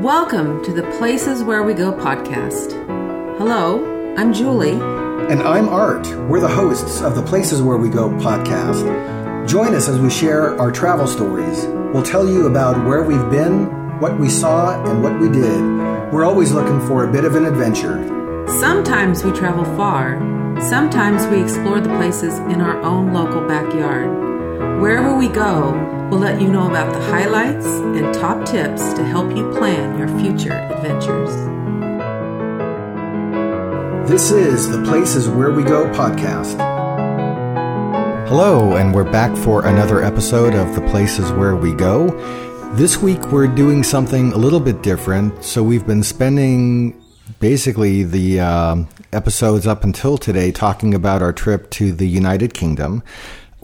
Welcome to the Places Where We Go podcast. Hello, I'm Julie. And I'm Art. We're the hosts of the Places Where We Go podcast. Join us as we share our travel stories. We'll tell you about where we've been, what we saw, and what we did. We're always looking for a bit of an adventure. Sometimes we travel far, sometimes we explore the places in our own local backyard. Wherever we go, we'll let you know about the highlights and top tips to help you plan your future adventures. This is the Places Where We Go podcast. Hello, and we're back for another episode of The Places Where We Go. This week we're doing something a little bit different. So we've been spending basically the uh, episodes up until today talking about our trip to the United Kingdom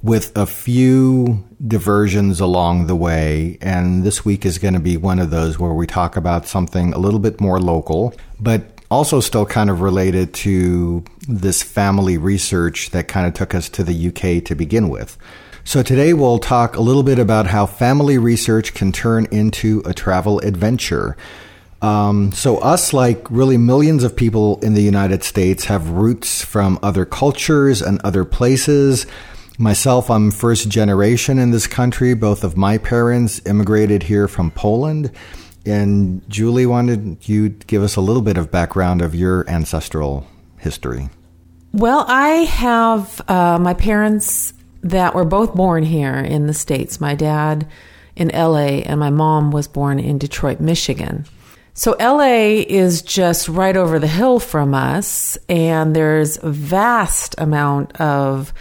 with a few diversions along the way. And this week is going to be one of those where we talk about something a little bit more local, but also still kind of related to this family research that kind of took us to the UK to begin with. So today we'll talk a little bit about how family research can turn into a travel adventure. Um, so, us, like really millions of people in the United States, have roots from other cultures and other places. Myself, I'm first generation in this country. Both of my parents immigrated here from Poland. And Julie, wanted you to give us a little bit of background of your ancestral history. Well, I have uh, my parents that were both born here in the States. My dad in LA, and my mom was born in Detroit, Michigan. So LA is just right over the hill from us, and there's a vast amount of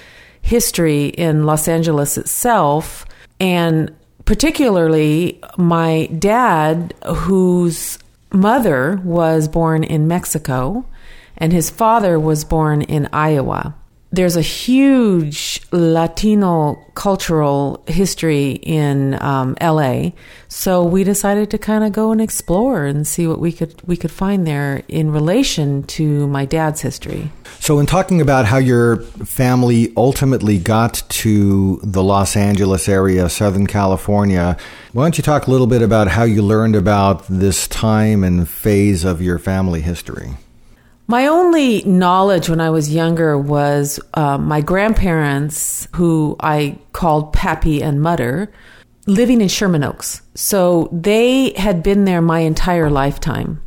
history in Los Angeles itself, and particularly my dad, whose mother was born in Mexico and his father was born in Iowa there's a huge Latino cultural history in um, LA, so we decided to kind of go and explore and see what we could we could find there in relation to my dad's history. So, in talking about how your family ultimately got to the Los Angeles area, Southern California, why don't you talk a little bit about how you learned about this time and phase of your family history? My only knowledge when I was younger was uh, my grandparents, who I called Pappy and Mutter, living in Sherman Oaks. So they had been there my entire lifetime.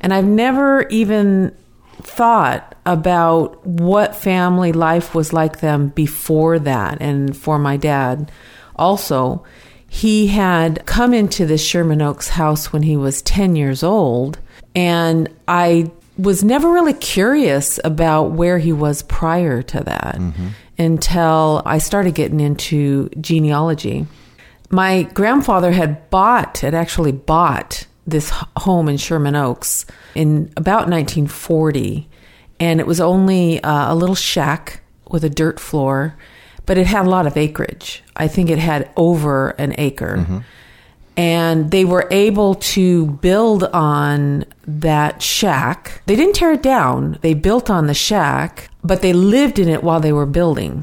And I've never even thought about what family life was like them before that. And for my dad, also, he had come into the Sherman Oaks house when he was 10 years old. And I was never really curious about where he was prior to that mm-hmm. until I started getting into genealogy. My grandfather had bought, had actually bought this home in Sherman Oaks in about 1940. And it was only uh, a little shack with a dirt floor, but it had a lot of acreage. I think it had over an acre. Mm-hmm and they were able to build on that shack. They didn't tear it down, they built on the shack, but they lived in it while they were building.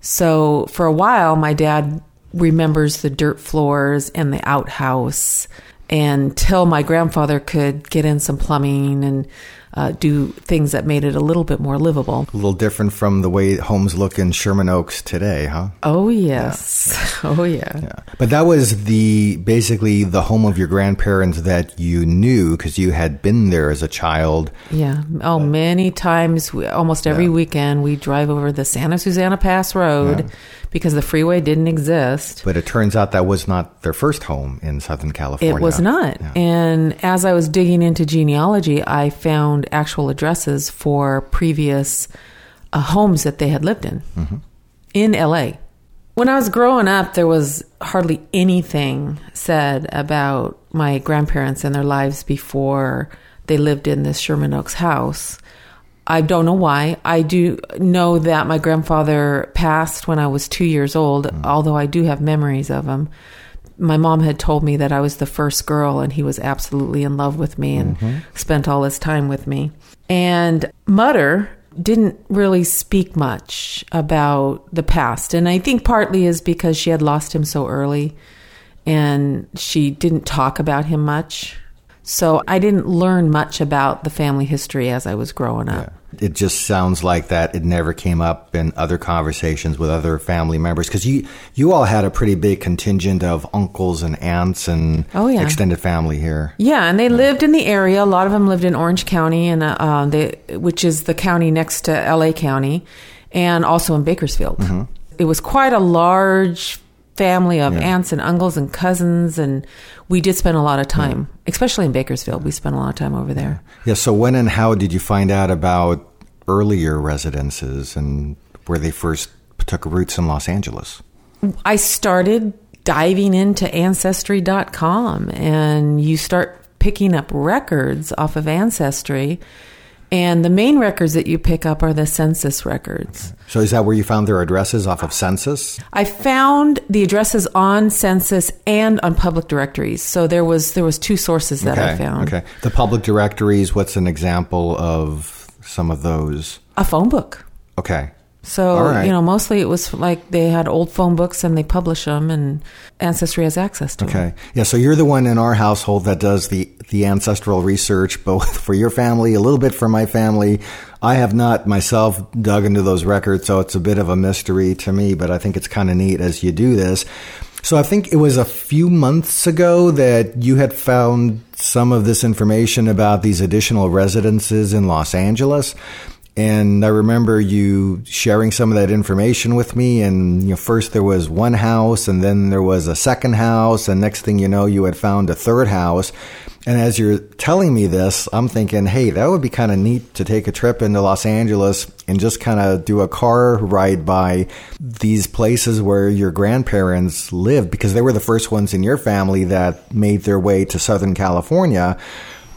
So for a while, my dad remembers the dirt floors and the outhouse until my grandfather could get in some plumbing and uh, do things that made it a little bit more livable. A little different from the way homes look in Sherman Oaks today, huh? Oh yes, yeah. oh yeah. yeah. But that was the basically the home of your grandparents that you knew because you had been there as a child. Yeah. Oh, many times, almost every yeah. weekend, we drive over the Santa Susana Pass Road because the freeway didn't exist. But it turns out that was not their first home in Southern California. It was not. Yeah. And as I was digging into genealogy, I found actual addresses for previous uh, homes that they had lived in mm-hmm. in LA. When I was growing up, there was hardly anything said about my grandparents and their lives before they lived in this Sherman Oaks house. I don't know why. I do know that my grandfather passed when I was two years old, mm. although I do have memories of him. My mom had told me that I was the first girl and he was absolutely in love with me and mm-hmm. spent all his time with me. And Mutter didn't really speak much about the past. And I think partly is because she had lost him so early and she didn't talk about him much. So I didn't learn much about the family history as I was growing up. It just sounds like that it never came up in other conversations with other family members because you you all had a pretty big contingent of uncles and aunts and Oh, yeah. extended family here. Yeah, and they lived in the area. A lot of them lived in Orange County, and uh, uh, they, which is the county next to LA County, and also in Bakersfield. It was quite a large family of aunts and uncles and cousins, and we did spend a lot of time, especially in Bakersfield. We spent a lot of time over there. Yeah. So when and how did you find out about earlier residences and where they first took roots in Los Angeles? I started diving into ancestry.com and you start picking up records off of ancestry and the main records that you pick up are the census records. So is that where you found their addresses off of census? I found the addresses on census and on public directories. So there was there was two sources that I found. Okay. The public directories. What's an example of some of those? A phone book. Okay. So, right. you know, mostly it was like they had old phone books and they publish them and Ancestry has access to. Okay. Yeah. So you're the one in our household that does the the ancestral research, both for your family, a little bit for my family. I have not myself dug into those records, so it's a bit of a mystery to me. But I think it's kind of neat as you do this. So I think it was a few months ago that you had found some of this information about these additional residences in Los Angeles. And I remember you sharing some of that information with me. And you know, first there was one house, and then there was a second house, and next thing you know, you had found a third house. And as you're telling me this, I'm thinking, hey, that would be kind of neat to take a trip into Los Angeles and just kind of do a car ride by these places where your grandparents lived because they were the first ones in your family that made their way to Southern California.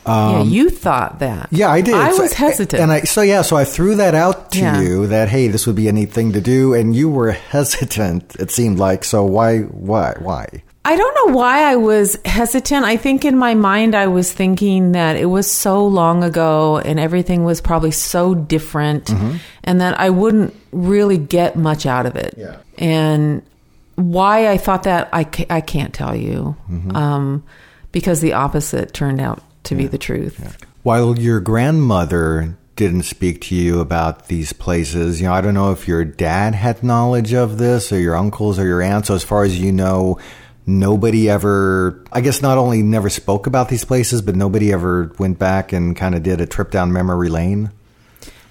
Yeah, you thought that. Um, Yeah, I did. I So- was hesitant. and I so yeah, so I threw that out to Yeah. you that hey, this would be a neat thing to do, and you were hesitant. It seemed like so. Why? Why? Why? I don't know why I was hesitant. I think in my mind I was thinking that it was so long ago and everything was probably so different Mm-hmm. and that I wouldn't really get much out of it. Yeah. And why I thought that I, ca- I can't tell you Mm-hmm. um, because the opposite turned out to be the truth. While your grandmother didn't speak to you about these places, you know, I don't know if your dad had knowledge of this or your uncles or your aunts. So as far as you know, nobody ever, I guess not only never spoke about these places, but nobody ever went back and kind of did a trip down memory lane.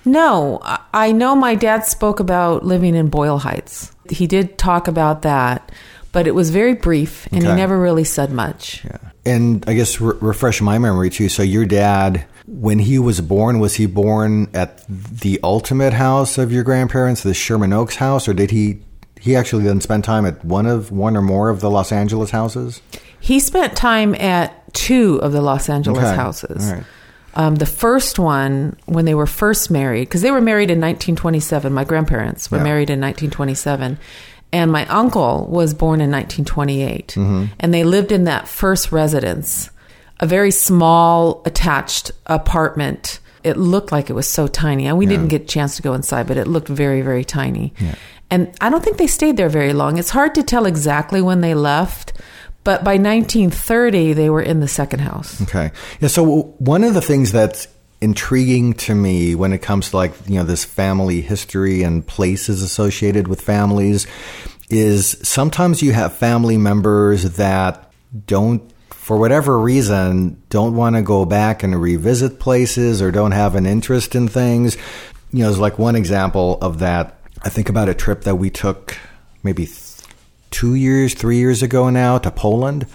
No, I- I know my dad spoke about living in Boyle Heights. He did talk about that, but it was very brief and he never really said much. Yeah. And I guess re- refresh my memory too. So your dad, when he was born, was he born at the ultimate house of your grandparents, the Sherman Oaks house, or did he? He actually then spend time at one of one or more of the Los Angeles houses. He spent time at two of the Los Angeles Okay. houses. Right. Um, the first one, when they were first married, because they were married in 1927. My grandparents were Yeah. married in 1927. And my uncle was born in 1928. Mm-hmm. And they lived in that first residence, a very small attached apartment. It looked like it was so tiny. And we didn't get a chance to go inside, but it looked very, very tiny. And I don't think they stayed there very long. It's hard to tell exactly when they left, but by 1930, they were in the second house. Okay. Yeah. So one of the things that's intriguing to me when it comes to like you know this family history and places associated with families is sometimes you have family members that don't for whatever reason don't want to go back and revisit places or don't have an interest in things. You know it's like one example of that. I think about a trip that we took maybe two years, three years ago now to Poland.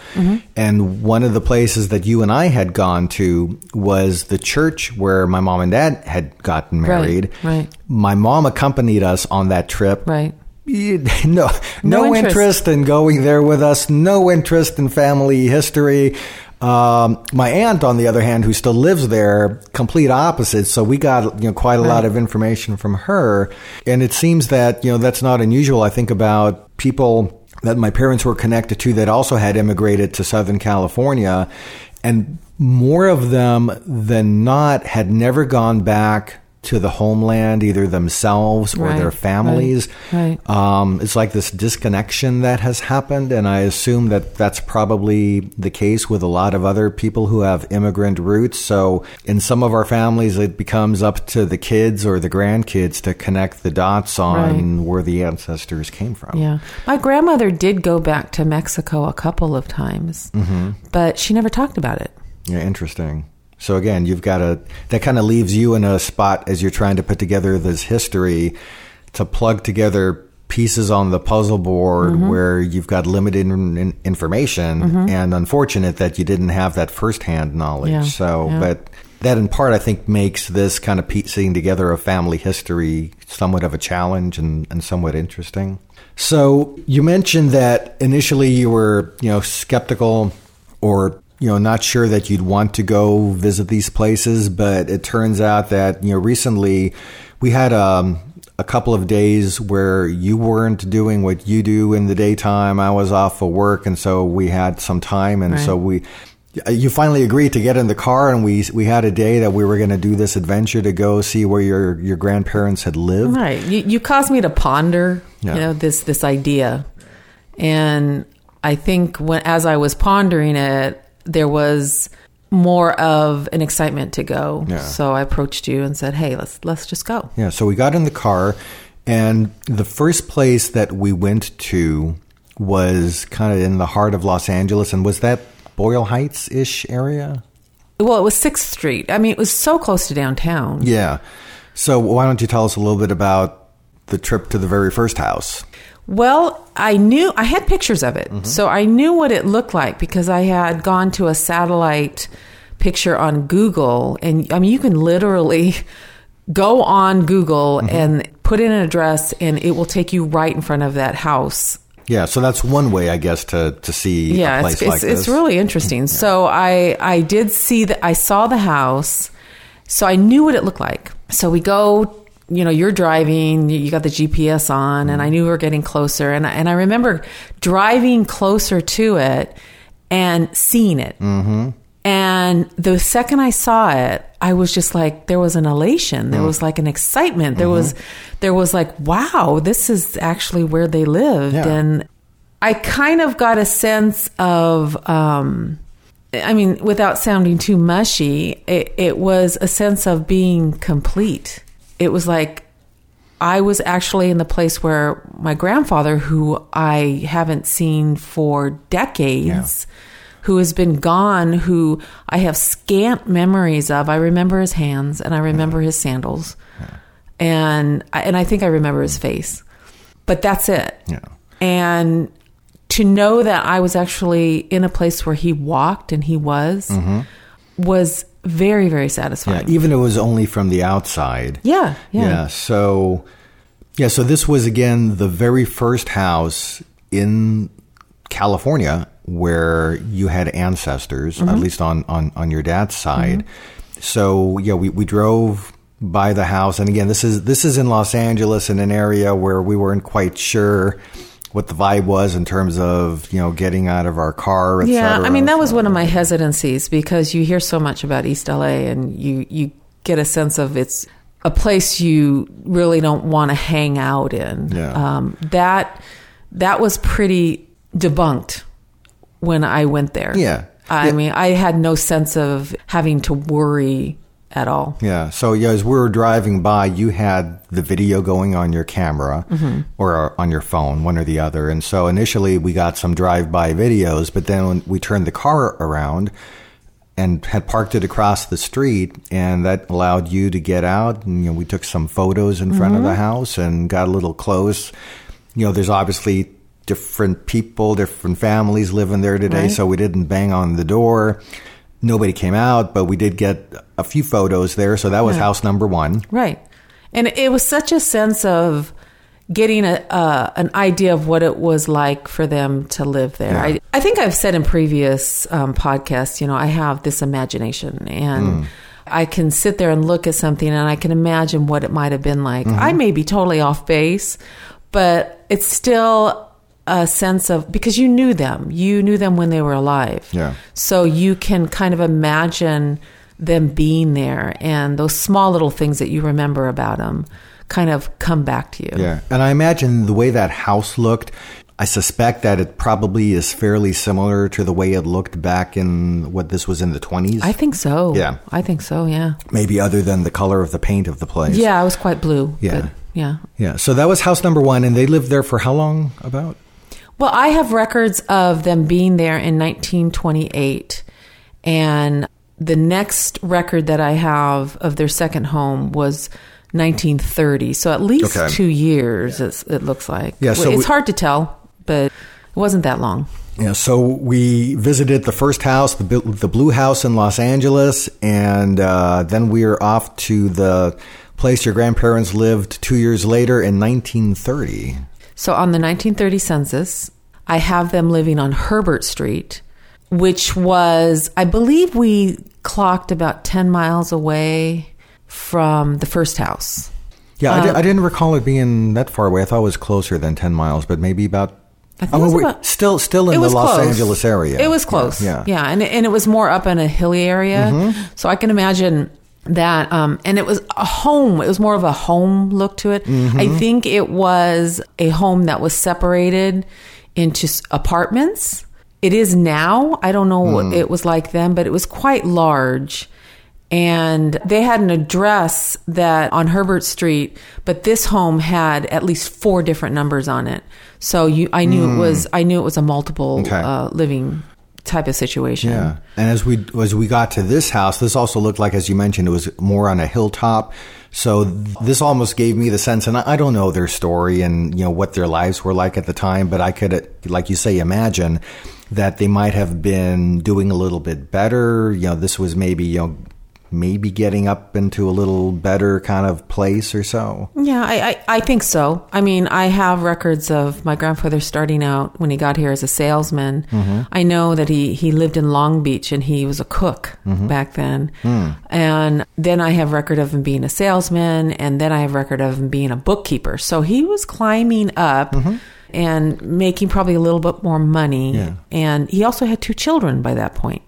And one of the places that you and I had gone to was the church where my mom and dad had gotten married. right. My mom accompanied us on that trip. Right. No, no, No interest. interest. in going there with us. No interest in family history. Um, my aunt, on the other hand, who still lives there, complete opposite. So we got you know quite a lot of information from her, and it seems that you know that's not unusual. I think about people that my parents were connected to that also had immigrated to Southern California, and more of them than not had never gone back to the homeland, either themselves or Right, their families. right, Um, it's like this disconnection that has happened, and I assume that that's probably the case with a lot of other people who have immigrant roots. So, in some of our families, it becomes up to the kids or the grandkids to connect the dots on where the ancestors came from. Yeah. My grandmother did go back to Mexico a couple of times, Mm-hmm. but she never talked about it. Yeah, interesting. So again, you've got to that kind of leaves you in a spot as you're trying to put together this history to plug together pieces on the puzzle board Mm-hmm. where you've got limited in, information and unfortunate that you didn't have that firsthand knowledge. Yeah, So, yeah. but that in part I think makes this kind of piecing together of family history somewhat of a challenge and, and somewhat interesting. So you mentioned that initially you were, you know, skeptical or you know not sure that you'd want to go visit these places, but it turns out that you know recently we had um, a couple of days where you weren't doing what you do in the daytime. I was off for work, and so we had some time, and Right. so we. You finally agreed to get in the car, and we we had a day that we were going to do this adventure to go see where your your grandparents had lived. Right. You, you caused me to ponder, Yeah. you know, this this idea, and I think when as I was pondering it, there was more of an excitement to go. Yeah. So I approached you and said, "Hey, let's let's just go." Yeah, so we got in the car, and the first place that we went to was kind of in the heart of Los Angeles, and was that Boyle Heights ish area? Well, it was Sixth Street. I mean, it was so close to downtown. Yeah. So why don't you tell us a little bit about the trip to the very first house? Well, I knew I had pictures of it, mm-hmm. so I knew what it looked like because I had gone to a satellite picture on Google, and I mean, you can literally go on Google mm-hmm. and put in an address, and it will take you right in front of that house. Yeah, so that's one way, I guess, to to see Yeah, a it's place it's, like this. it's really interesting. Mm-hmm. So I I did see that I saw the house, so I knew what it looked like. So we go. You know, you're driving. You got the GPS on, and I knew we were getting closer. And I, and I remember driving closer to it and seeing it. Mm-hmm. And the second I saw it, I was just like, there was an elation. There was like an excitement. There was, there was like, wow, this is actually where they lived. Yeah. And I kind of got a sense of, um, I mean, without sounding too mushy, it, it was a sense of being complete. It was like I was actually in the place where my grandfather, who I haven't seen for decades, who has been gone, who I have scant memories of. I remember his hands and I remember his sandals, and I, and I think I remember his face, but that's it. Yeah. And to know that I was actually in a place where he walked and he was mm-hmm. was very very satisfying. Yeah, even if it was only from the outside. Yeah, yeah. Yeah. So, yeah. So this was again the very first house in California where you had ancestors, Mm-hmm. at least on on on your dad's side. So yeah, we we drove by the house, and again, this is this is in Los Angeles, in an area where we weren't quite sure what the vibe was in terms of you know getting out of our car. Yeah, I mean that was one of my hesitancies because you hear so much about East LA and you you get a sense of it's a place you really don't want to hang out in. Yeah. Um, that that was pretty debunked when I went there. Yeah. I Yeah. mean, I had no sense of having to worry at all. Yeah. So yeah, as we were driving by, you had the video going on your camera mm-hmm. or uh, on your phone, one or the other. And so initially we got some drive-by videos, but then when we turned the car around and had parked it across the street, and that allowed you to get out. And you know, we took some photos in front of the mm-hmm. house and got a little close. You know, there's obviously different people, different families living there today, Right. so we didn't bang on the door. Nobody came out, but we did get a few photos there. So that was house number one. Right. And it was such a sense of getting a uh, an idea of what it was like for them to live there. Yeah. I, I think I've said in previous um, podcasts, you know, I have this imagination and I can sit there and look at something and I can imagine what it might have been like. I may be totally off base, but it's still a sense of because you knew them. You knew them when they were alive. Yeah. So you can kind of imagine them being there and those small little things that you remember about them kind of come back to you. Yeah. And I imagine the way that house looked, I suspect that it probably is fairly similar to the way it looked back in what this was in the 20s. I think so. Yeah. I think so, yeah. Maybe other than the color of the paint of the place. Yeah, it was quite blue. Yeah. yeah. Yeah. So that was house number one, and they lived there for how long about? Well, I have records of them being there in 1928. And the next record that I have of their second home was 1930. So at least Okay. two years, it's, it looks like. Yeah, so it's we- hard to tell, but it wasn't that long. Yeah, so we visited the first house, the the Blue House in Los Angeles, and uh, then we are off to the place your grandparents lived two years later in 1930. So on the 1930 census, I have them living on Herbert Street, which was, I believe we clocked about 10 miles away from the first house. Yeah, I, Uh, di- I didn't recall it being that far away. I thought it was closer than 10 miles, but maybe about. I think Oh, it was wait, about- still, still in the Los close. Angeles area. It was close. Yeah, yeah, and and it was more up in a hilly area, Mm-hmm. so I can imagine that. Um, and it was a home. It was more of a home look to it. Mm-hmm. I think it was a home that was separated into apartments. It is now. I don't know Hmm. what it was like then, but it was quite large. And they had an address that on Herbert Street, but this home had at least four different numbers on it. So you, I knew it was, I knew it was a multiple Hmm. Okay. uh, living type of situation. Yeah, and as we as we got to this house, this also looked like, as you mentioned, it was more on a hilltop. So this almost gave me the sense, and I don't know their story and you know what their lives were like at the time, but I could, like you say, imagine that they might have been doing a little bit better. You know, this was maybe you know maybe getting up into a little better kind of place or so. Yeah, I, I, I think so. I mean, I have records of my grandfather starting out when he got here as a salesman. Mm-hmm. I know that he, he lived in Long Beach and he was a cook Mm-hmm. back then. Hmm. And then I have record of him being a salesman and then I have record of him being a bookkeeper. So he was climbing up and making probably a little bit more money. Mm-hmm. Yeah. And he also had two children by that point.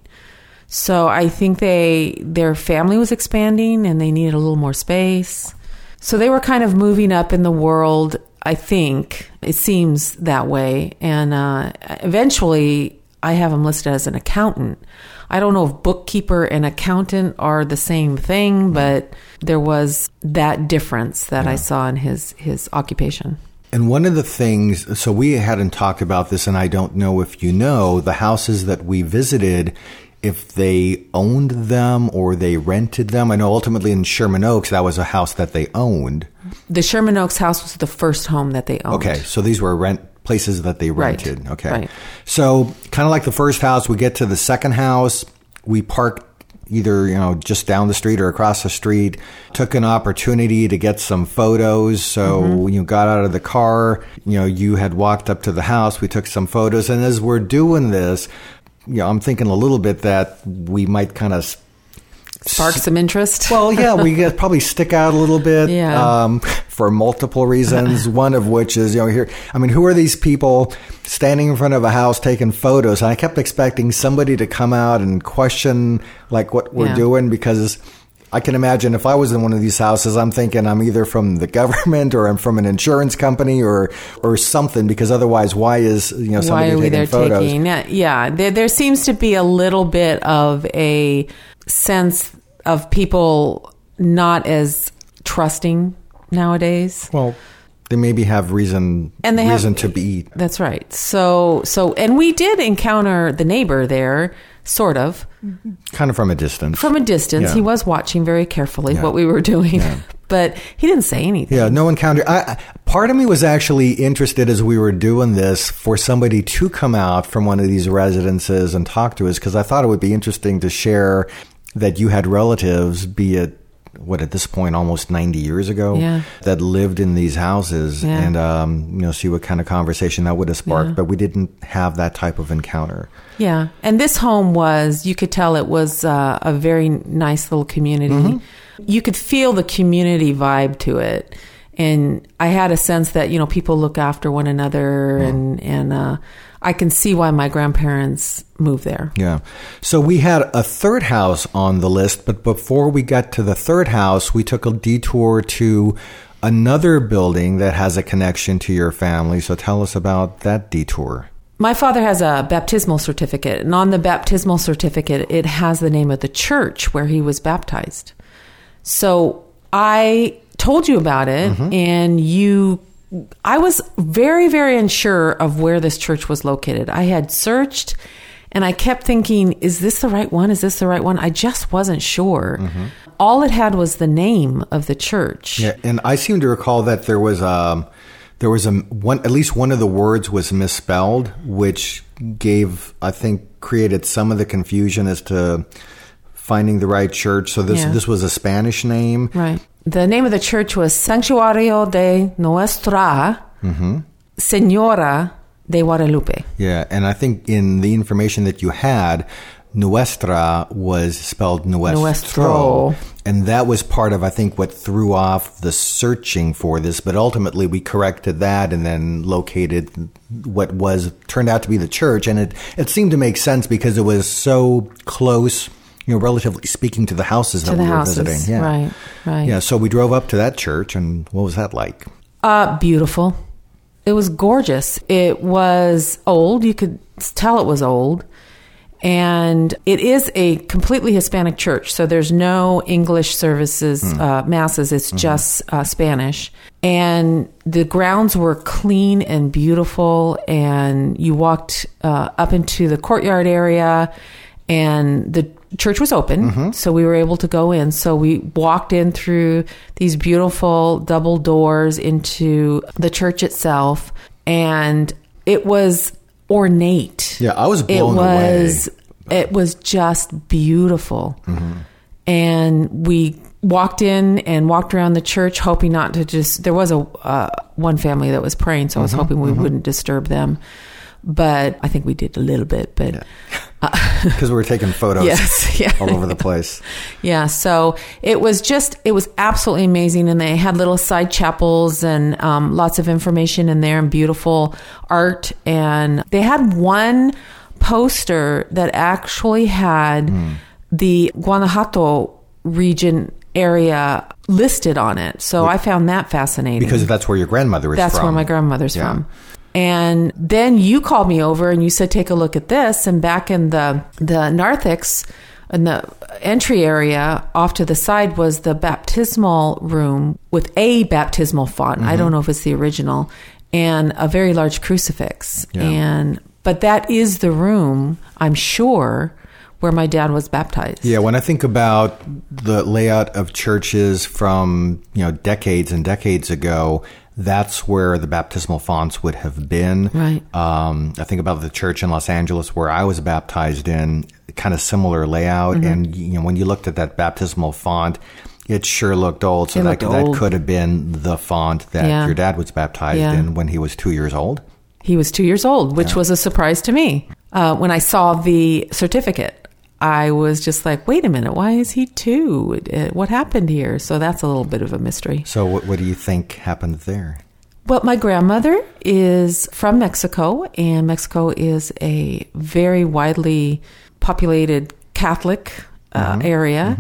So I think they their family was expanding and they needed a little more space. So they were kind of moving up in the world. I think it seems that way. And uh, eventually, I have him listed as an accountant. I don't know if bookkeeper and accountant are the same thing, but there was that difference that I saw in his his occupation. And one of the things, so we hadn't talked about this, and I don't know if you know, the houses that we visited, if they owned them or they rented them. I know ultimately in Sherman Oaks, that was a house that they owned. The Sherman Oaks house was the first home that they owned. Okay, so these were rent places that they Right, rented. Okay. right. So kind of like the first house, we get to the second house, we parked either, you know, just down the street or across the street, took an opportunity to get some photos. So Mm-hmm. when you got out of the car, you know, you had walked up to the house, we took some photos, and as we're doing this, you know, I'm thinking a little bit that we might kind of Spark some interest. well, yeah, we get probably stick out a little bit Yeah. um, for multiple reasons. One of which is, you know, here, I mean, who are these people standing in front of a house taking photos? And I kept expecting somebody to come out and question like what we're Yeah. doing because I can imagine if I was in one of these houses, I'm thinking I'm either from the government or I'm from an insurance company or or something. Because otherwise, why is you know why somebody are we taking there photos? taking yeah, yeah there, there seems to be a little bit of a sense of people not as trusting nowadays Well, they maybe have reason And they have- reason to be that's right so so and we did encounter the neighbor there sort of kind of from a distance. from a distance Yeah. he was watching very carefully Yeah. what we were doing but he didn't say anything Yeah, no encounter. I, I- part of me was actually interested as we were doing this for somebody to come out from one of these residences and talk to us because I thought it would be interesting to share that you had relatives, be it what at this point almost 90 years ago Yeah. that lived in these houses Yeah. and um, you know see what kind of conversation that would have sparked Yeah. but we didn't have that type of encounter Yeah, and this home was, you could tell it was uh, a very nice little community. Mm-hmm. You could feel the community vibe to it. and I had a sense that you know people look after one another, and and uh, I can see why my grandparents moved there. Yeah. So we had a third house on the list, but before we got to the third house, we took a detour to another building that has a connection to your family. So tell us about that detour. My father has a baptismal certificate, and on the baptismal certificate, it has the name of the church where he was baptized. So I told you about it, mm-hmm. and you. I was very, very unsure of where this church was located. I had searched and I kept thinking, is this the right one? Is this the right one? I just wasn't sure. All it had was the name of the church. Yeah, and I seem to recall that there was um there was a one at least one of the words was misspelled, which gave I think created some of the confusion as to finding the right church. So this Yeah. this was a Spanish name. Right. The name of the church was Santuario de Nuestra mm-hmm. Señora de Guadalupe. Yeah, and I think in the information that you had, Nuestra was spelled Nuestro. Nuestro. And that was part of, I think, what threw off the searching for this. But ultimately, we corrected that and then located what was turned out to be the church. And it, it seemed to make sense because it was so close, you know, relatively speaking, to the houses that the we were visiting. Yeah. Right, right. Yeah, so we drove up to that church, and what was that like? Uh, beautiful. It was gorgeous. It was old. You could tell it was old. And it is a completely Hispanic church. So there's no English services, uh, masses. It's just uh, Spanish. And the grounds were clean and beautiful. And you walked uh, up into the courtyard area and the church was open so we were able to go in. So we walked in through these beautiful double doors into the church itself and it was ornate. Yeah, I was it blown was away. it was just beautiful. Mm-hmm. and we walked in and walked around the church hoping not to just there was a uh, one family that was praying so i was Mm-hmm, hoping we wouldn't disturb them but i think we did a little bit but Because we were taking photos Yes, yeah. all over the place. Yeah, so it was just, it was absolutely amazing. And they had little side chapels and um, lots of information in there and beautiful art. And they had one poster that actually had the Guanajuato region area listed on it. So I found that fascinating. Because that's where your grandmother is That's from. where my grandmother's Yeah. from. And then you called me over and you said, take a look at this. And back in the, the narthex, in the entry area off to the side was the baptismal room with a baptismal font. Mm-hmm. I don't know if it's the original and a very large crucifix. Yeah. And, but that is the room, I'm sure, where my dad was baptized. Yeah, when I think about the layout of churches from, you know, decades and decades ago, that's where the baptismal fonts would have been. Right. Um, I think about the church in Los Angeles where I was baptized in, kind of similar layout. Mm-hmm. And, you know, when you looked at that baptismal font, it sure looked old. So It that, that old. could have been the font that Yeah. your dad was baptized Yeah. in when he was two years old. He was two years old, which was a surprise to me. Uh, when I saw the certificate, I was just like, wait a minute, why is he two? Uh, What happened here? So that's a little bit of a mystery. So what, what do you think happened there? Well, my grandmother is from Mexico, and Mexico is a very widely populated Catholic uh, area.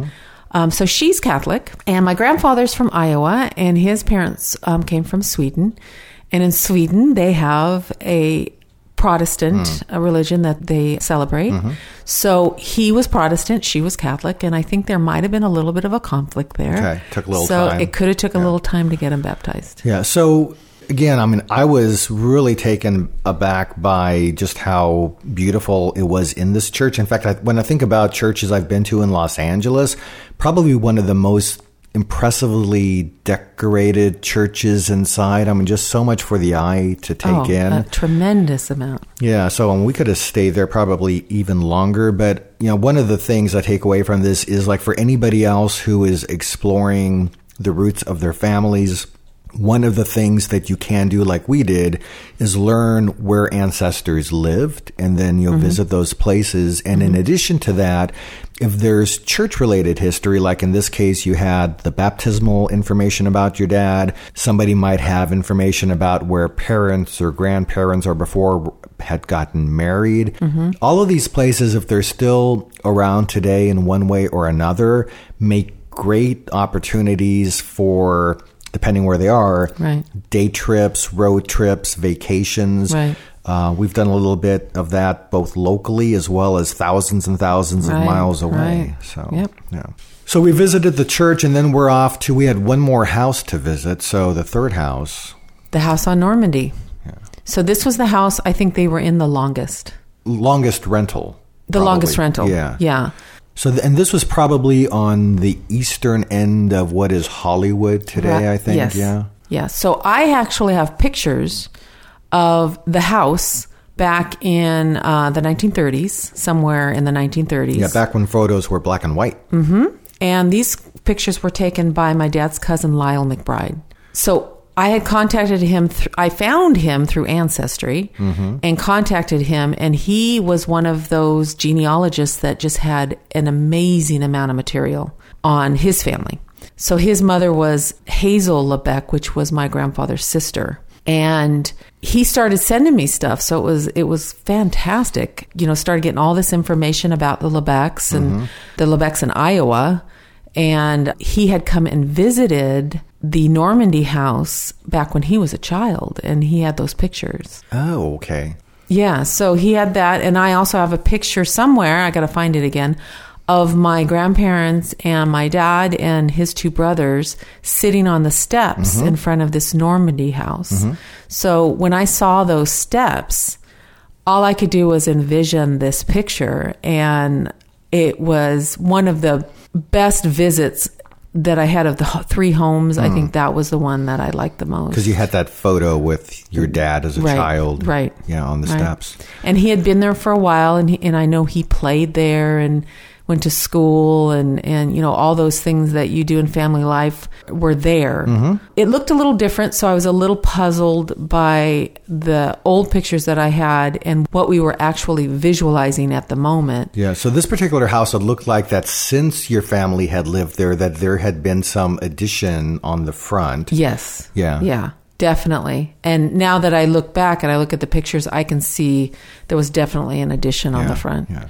Um, so she's Catholic, and my grandfather's from Iowa, and his parents um, came from Sweden. And in Sweden, they have a Protestant mm. a religion that they celebrate. Mm-hmm. So he was Protestant, she was Catholic, and I think there might have been a little bit of a conflict there. Okay, took a little so time. it could have took a little time to get him baptized. Yeah. So again, I mean, I was really taken aback by just how beautiful it was in this church. In fact, I, when I think about churches I've been to in Los Angeles, probably one of the most impressively decorated churches inside. I mean, just so much for the eye to take oh, in. a tremendous amount. Yeah, so um, we could have stayed there probably even longer. But you know, one of the things I take away from this is like for anybody else who is exploring the roots of their families, one of the things that you can do, like we did, is learn where ancestors lived, and then you'll visit those places. And in addition to that, if there's church related history, like in this case, you had the baptismal information about your dad, somebody might have information about where parents or grandparents or before had gotten married. Mm-hmm. All of these places, if they're still around today in one way or another, make great opportunities for depending where they are, Right. day trips, road trips, vacations. Right. Uh, we've done a little bit of that both locally as well as thousands and thousands of miles away. right. So, Yep. yeah. So we visited the church and then we're off to, we had one more house to visit. So the third house, The house on Normandy. Yeah. So this was the house I think they were in the longest. longest rental. The probably. longest rental. Yeah. Yeah. So, th- and this was probably on the eastern end of what is Hollywood today, Ra- I think. Yes. Yeah. Yeah. So I actually have pictures of the house back in uh, the 1930s, somewhere in the 1930s. Yeah, back when photos were black and white. And these pictures were taken by my dad's cousin, Lyle McBride. So I had contacted him, th- I found him through Ancestry and contacted him. And he was one of those genealogists that just had an amazing amount of material on his family. So his mother was Hazel Lebec, which was my grandfather's sister. And he started sending me stuff. So it was, it was fantastic. You know, started getting all this information about the Lebecs and mm-hmm. the Lebecs in Iowa. And he had come and visited the Normandy house back when he was a child, and he had those pictures. Oh, okay. Yeah, so he had that, and I also have a picture somewhere. I got to find it again of my grandparents and my dad and his two brothers sitting on the steps mm-hmm. in front of this Normandy house. Mm-hmm. So when I saw those steps, all I could do was envision this picture, and it was one of the best visits that I had of the three homes. I think mm. that was the one that I liked the most. Because you had that photo with your dad as a Right, child. right, Yeah, on the right. steps. And he had been there for a while, and he, and I know he played there and went to school, and and you know all those things that you do in family life were there. Mm-hmm. It looked a little different, so I was a little puzzled by the old pictures that I had and what we were actually visualizing at the moment. Yeah, so this particular house, it looked like that since your family had lived there, that there had been some addition on the front. Yes. Yeah. Yeah. Definitely. And now that I look back and I look at the pictures, I can see there was definitely an addition on Yeah, the front. Yeah.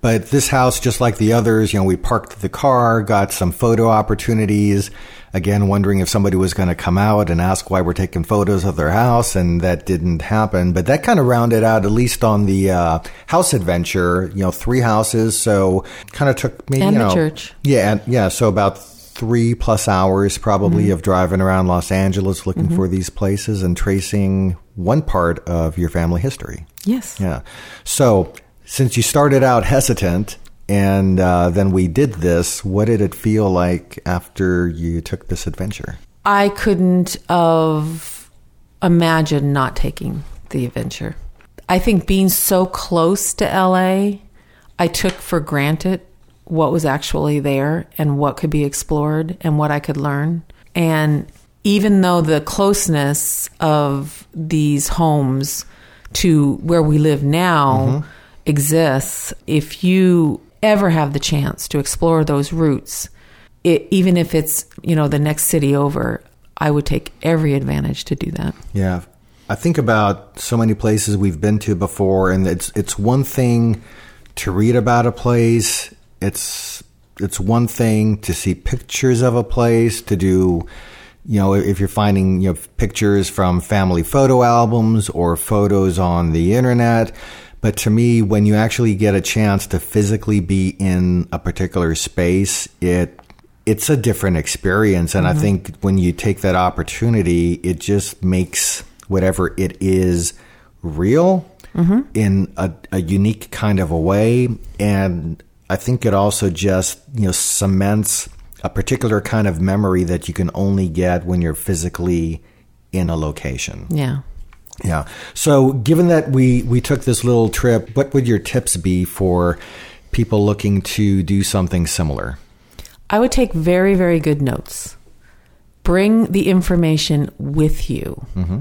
But this house, just like the others, you know, we parked the car, got some photo opportunities. Again, wondering if somebody was going to come out and ask why we're taking photos of their house, and that didn't happen. But that kind of rounded out, at least on the uh, house adventure, you know, three houses. So kind of took me, And you the know, church. Yeah, and, yeah. So about three plus hours probably Mm-hmm. of driving around Los Angeles looking for these places and tracing one part of your family history. Yes. Yeah. So, since you started out hesitant and uh, then we did this, what did it feel like after you took this adventure? I couldn't have imagined not taking the adventure. I think being so close to LA, I took for granted what was actually there and what could be explored and what I could learn. And even though the closeness of these homes to where we live now exists, if you ever have the chance to explore those routes, it, even if it's you know the next city over, I would take every advantage to do that. Yeah. I think about so many places we've been to before and it's it's one thing to read about a place. It's it's one thing to see pictures of a place, to do you know, if you're finding you know pictures from family photo albums or photos on the internet, but to me when you actually get a chance to physically be in a particular space, it it's a different experience. And i mm-hmm. think when you take that opportunity it just makes whatever it is real mm-hmm. in a, a unique kind of a way. And i think it also just you know cements a particular kind of memory that you can only get when you're physically in a location. Yeah. Yeah. So, given that we we took this little trip, what would your tips be for people looking to do something similar? I would take very, very good notes bring the information with you, mm-hmm.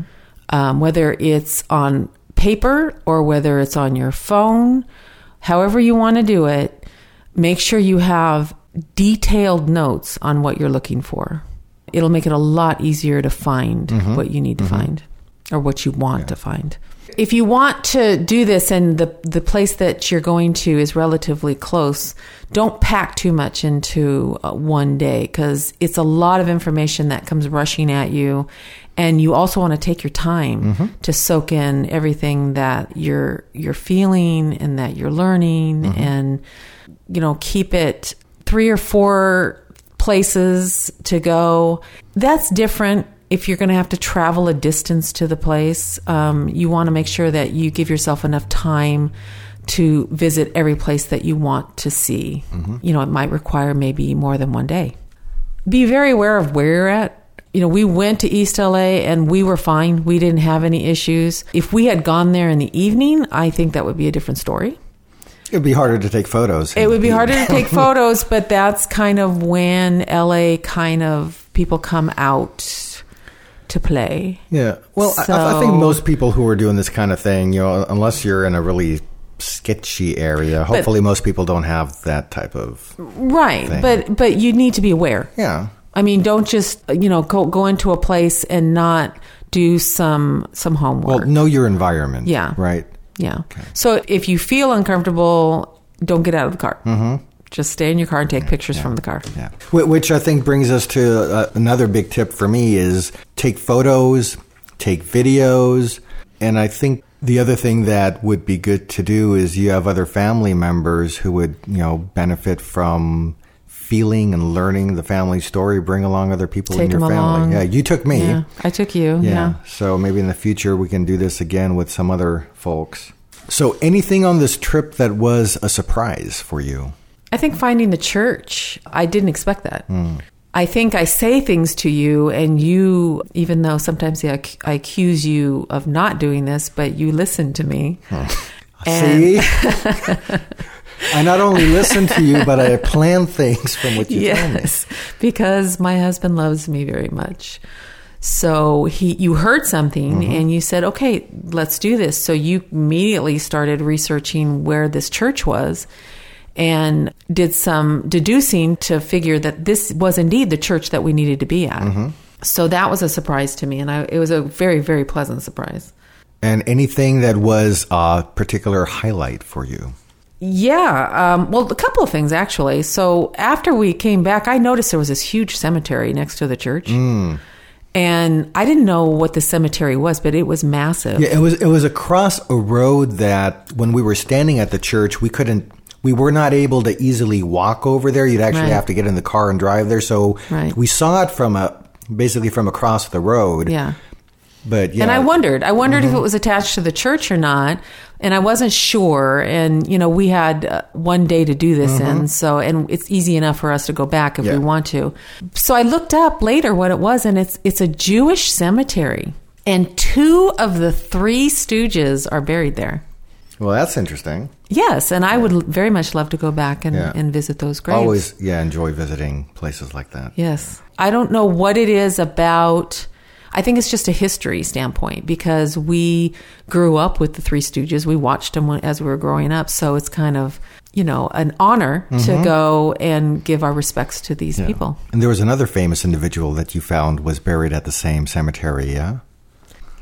um, whether it's on paper or whether it's on your phone, however you want to do it. Make sure you have detailed notes on what you're looking for. It'll make it a lot easier to find mm-hmm. what you need to mm-hmm. find or what you want to find. If you want to do this and the the place that you're going to is relatively close, don't pack too much into uh, one day because it's a lot of information that comes rushing at you, and you also want to take your time to soak in everything that you're you're feeling and that you're learning, and you know keep it three or four places to go. That's different if you're going to have to travel a distance to the place. Um, you want to make sure that you give yourself enough time to visit every place that you want to see. You know, it might require maybe more than one day. Be very aware of where you're at. You know, we went to East LA and we were fine. We didn't have any issues. If we had gone there in the evening, I think that would be a different story. It'd be harder to take photos. It would be harder to take photos, but that's kind of when LA kind of people come out to play. Yeah. Well, I, I think most people who are doing this kind of thing, you know, unless you're in a really sketchy area, hopefully most people don't have that type of. Right, thing. but but you need to be aware. Yeah. I mean, don't just you know go go into a place and not do some some homework. Well, know your environment. Yeah. Right. yeah. So if you feel uncomfortable, don't get out of the car. Mm-hmm. Just stay in your car and take pictures from the car. Yeah. Which I think brings us to uh, another big tip for me is take photos, take videos, and I think the other thing that would be good to do is you have other family members who would, you know, benefit from feeling and learning the family story. Bring along other people Take in your them family. along. Yeah, you took me. Yeah, I took you. Yeah. So maybe in the future we can do this again with some other folks. So anything on this trip that was a surprise for you? I think finding the church, I didn't expect that. I think I say things to you, and you, even though sometimes I, I accuse you of not doing this, but you listen to me. And- See? I not only listen to you, but I plan things from what you tell me. yes, because my husband loves me very much. So he, you heard something Mm-hmm. and you said, "Okay, let's do this." So you immediately started researching where this church was, and did some deducing to figure that this was indeed the church that we needed to be at. Mm-hmm. So that was a surprise to me, and I, it was a very, very pleasant surprise. And anything that was a particular highlight for you? Yeah, um, well, a couple of things actually. So after we came back, I noticed there was this huge cemetery next to the church, and I didn't know what the cemetery was, but it was massive. Yeah, it was it was across a road that when we were standing at the church, we couldn't we were not able to easily walk over there. You'd actually Right. have to get in the car and drive there. So Right. we saw it from a basically from across the road. Yeah. But yeah. And I wondered, I wondered if it was attached to the church or not, and I wasn't sure. And you know, we had uh, one day to do this in, so and it's easy enough for us to go back if Yeah. we want to. So I looked up later what it was, and it's it's a Jewish cemetery, and two of the three Stooges are buried there. Well, that's interesting. Yes, and I would l- very much love to go back and, Yeah. and visit those graves. Always, yeah, enjoy visiting places like that. Yes. I don't know what it is about. I think it's just a history standpoint because we grew up with the Three Stooges. We watched them when, as we were growing up. So it's kind of, you know, an honor to mm-hmm. go and give our respects to these people. And there was another famous individual that you found was buried at the same cemetery. Yeah.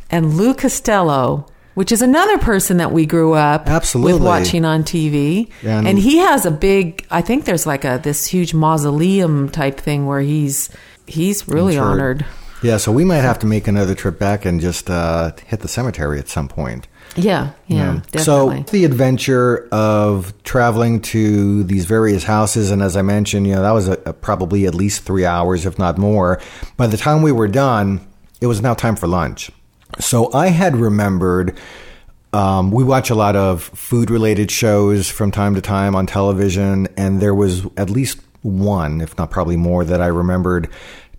And Lou Costello, which is another person that we grew up Absolutely. with watching on TV. And- And, he has a big, I think there's like a, this huge mausoleum type thing where he's, he's really Sure. honored. Yeah. So we might have to make another trip back and just uh, hit the cemetery at some point. Yeah. Yeah. So Definitely. the adventure of traveling to these various houses, and as I mentioned, you know that was a, a- probably at least three hours, if not more. By the time we were done, it was now time for lunch. So I had remembered. Um, we watch a lot of food-related shows from time to time on television, and there was at least one, if not probably more, that I remembered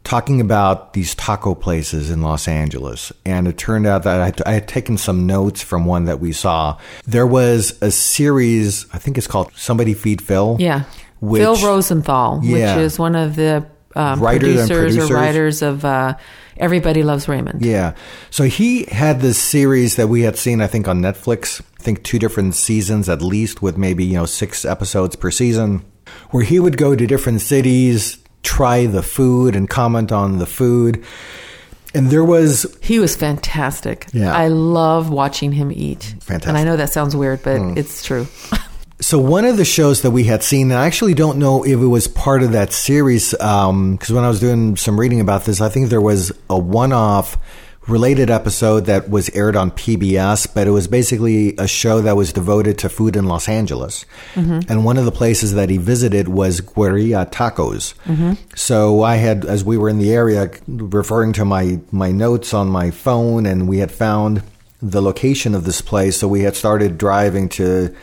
talking about these taco places in Los Angeles. And it turned out that I had, I had taken some notes from one that we saw. There was a series, I think it's called Somebody Feed Phil. Yeah. Which, Phil Rosenthal, Yeah. which is one of the um, Writers and producers, producers. or writers of uh, Everybody Loves Raymond. Yeah. So he had this series that we had seen, I think, on Netflix. I think two different seasons at least, with maybe, you know, six episodes per season, where he would go to different cities, try the food, and comment on the food. And there was, He was fantastic. Yeah. I love watching him eat. Fantastic. And I know that sounds weird, but it's true. so one of the shows that we had seen, and I actually don't know if it was part of that series, um, because when I was doing some reading about this, I think there was a one off related episode that was aired on PBS, but it was basically a show that was devoted to food in Los Angeles. Mm-hmm. And one of the places that he visited was Guerrilla Tacos. Mm-hmm. So I had, as we were in the area, referring to my, my notes on my phone, and we had found the location of this place. So we had started driving to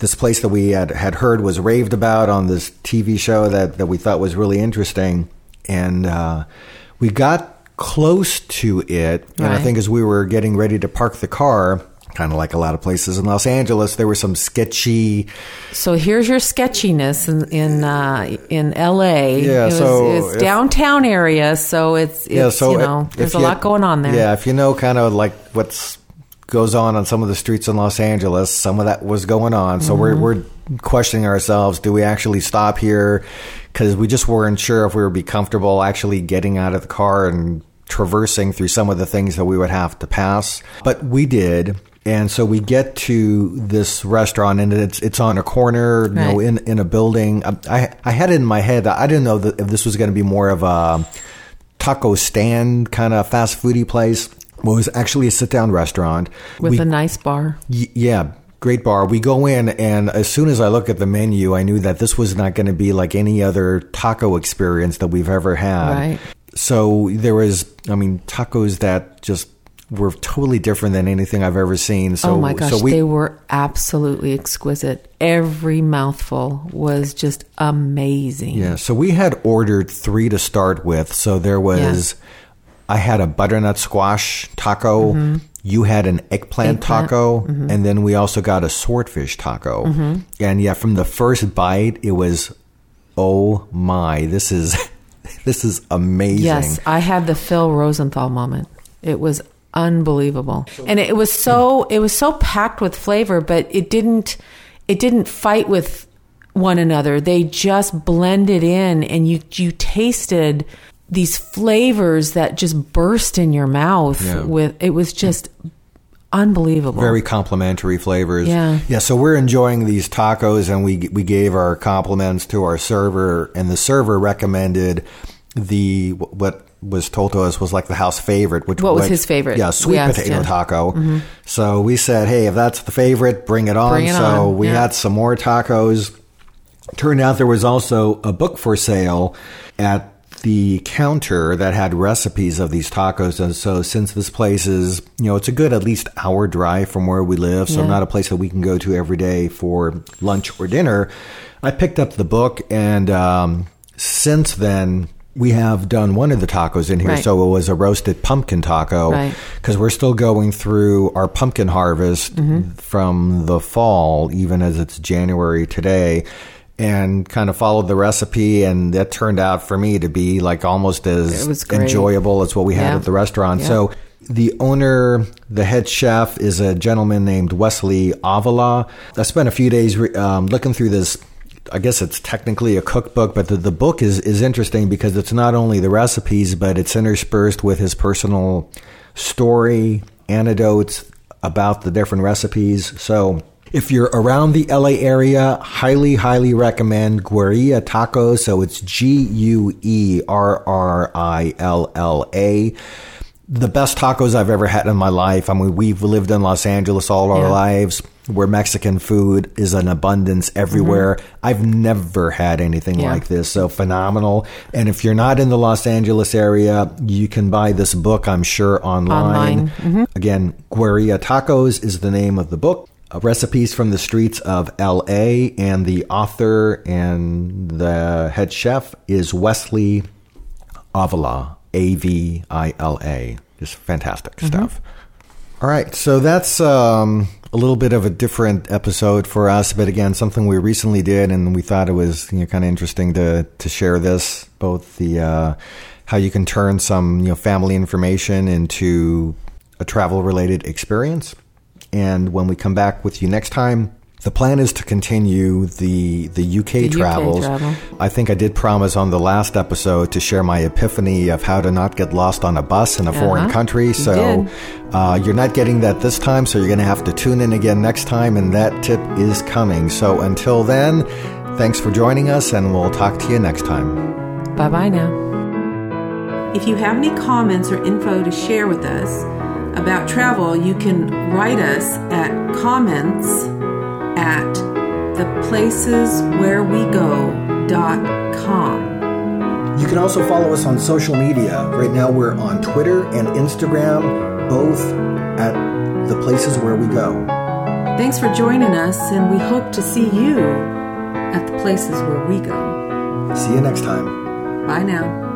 this place that we had, had heard was raved about on this TV show that, that we thought was really interesting. And uh, we got close to it. And I think as we were getting ready to park the car, kind of like a lot of places in Los Angeles, there were some sketchy. So here's your sketchiness in in uh, in L.A. Yeah, it was, so it's if- downtown area, so it's, it's yeah, so you know if there's a you- lot going on there. Yeah, if you know kind of like what's goes on on some of the streets in Los Angeles, some of that was going on. So we're mm-hmm. we're questioning ourselves: Do we actually stop here? Because we just weren't sure if we would be comfortable actually getting out of the car and traversing through some of the things that we would have to pass. But we did. And so we get to this restaurant, and it's it's on a corner, you know, in in a building. I I, had it in my head. That I didn't know that if this was going to be more of a taco stand kind of fast foodie place. Well, it was actually a sit down restaurant. with We- a nice bar. Y- yeah, great bar. We go in, and as soon as I look at the menu, I knew that this was not going to be like any other taco experience that we've ever had. Right. So there was, I mean, tacos that just were totally different than anything I've ever seen. So, oh my gosh, so we, they were absolutely exquisite. Every mouthful was just amazing. Yeah, so we had ordered three to start with. So there was, I had a butternut squash taco. Mm-hmm. You had an eggplant, Eggplant, taco, mm-hmm. and then we also got a swordfish taco. Mm-hmm. And yeah, from the first bite, it was, oh my, this is, this is amazing. Yes, I had the Phil Rosenthal moment. It was unbelievable. And it was so it was so packed with flavor, but it didn't it didn't fight with one another. They just blended in and you you tasted these flavors that just burst in your mouth Yeah. with it was just unbelievable. Very complimentary flavors. Yeah. Yeah. So we're enjoying these tacos, and we we gave our compliments to our server, and the server recommended the what was told to us was like the house favorite. Which What was his favorite? Yeah, We sweet asked potato him. taco. Mm-hmm. So we said, hey, if that's the favorite, bring it on. Bring it so on, we yeah. had some more tacos. Turned out there was also a book for sale at the counter that had recipes of these tacos. And so, since this place is, you know, it's a good at least hour drive from where we live, so Yeah. not a place that we can go to every day for lunch or dinner, I picked up the book. And um, since then, we have done one of the tacos in here. Right. So it was a roasted pumpkin taco Right. because we're still going through our pumpkin harvest Mm-hmm. from the fall, even as it's January today, and kind of followed the recipe. And that turned out for me to be like almost as It was great. enjoyable as what we had Yeah. at the restaurant. Yeah. So the owner, the head chef, is a gentleman named Wesley Avila. I spent a few days re- um, looking through this. I guess it's technically a cookbook, but the, the book is, is interesting because it's not only the recipes, but it's interspersed with his personal story, anecdotes about the different recipes. So if you're around the LA area, highly, highly recommend Guerrilla Tacos. So it's G U E R R I L L A. The best tacos I've ever had in my life. I mean, we've lived in Los Angeles all our Yeah. lives where Mexican food is an abundance everywhere. Mm-hmm. I've never had anything Yeah. like this. So phenomenal. And if you're not in the Los Angeles area, you can buy this book, I'm sure, online. Online. Mm-hmm. Again, Guerrilla Tacos is the name of the book. Uh, recipes from the streets of LA, and the author and the head chef is Wesley Avila, A V I L A. Just fantastic stuff. All right, so that's um, a little bit of a different episode for us, but again, something we recently did, and we thought it was you know, kind of interesting to to share this. Both the uh, how you can turn some you know family information into a travel related experience, and when we come back with you next time, the plan is to continue the the UK The UK travels. travel. I think I did promise on the last episode to share my epiphany of how to not get lost on a bus in a foreign Uh-huh. country. You So did. uh, you're not getting that this time, so you're going to have to tune in again next time, and that tip is coming. So until then, thanks for joining us, and we'll talk to you next time. Bye bye now. If you have any comments or info to share with us about travel, you can write us at comments at theplaceswherewego.com. You can also follow us on social media. Right now we're on Twitter and Instagram, both at the places where we go. Thanks for joining us, and we hope to see you at the places where we go. See you next time. Bye now.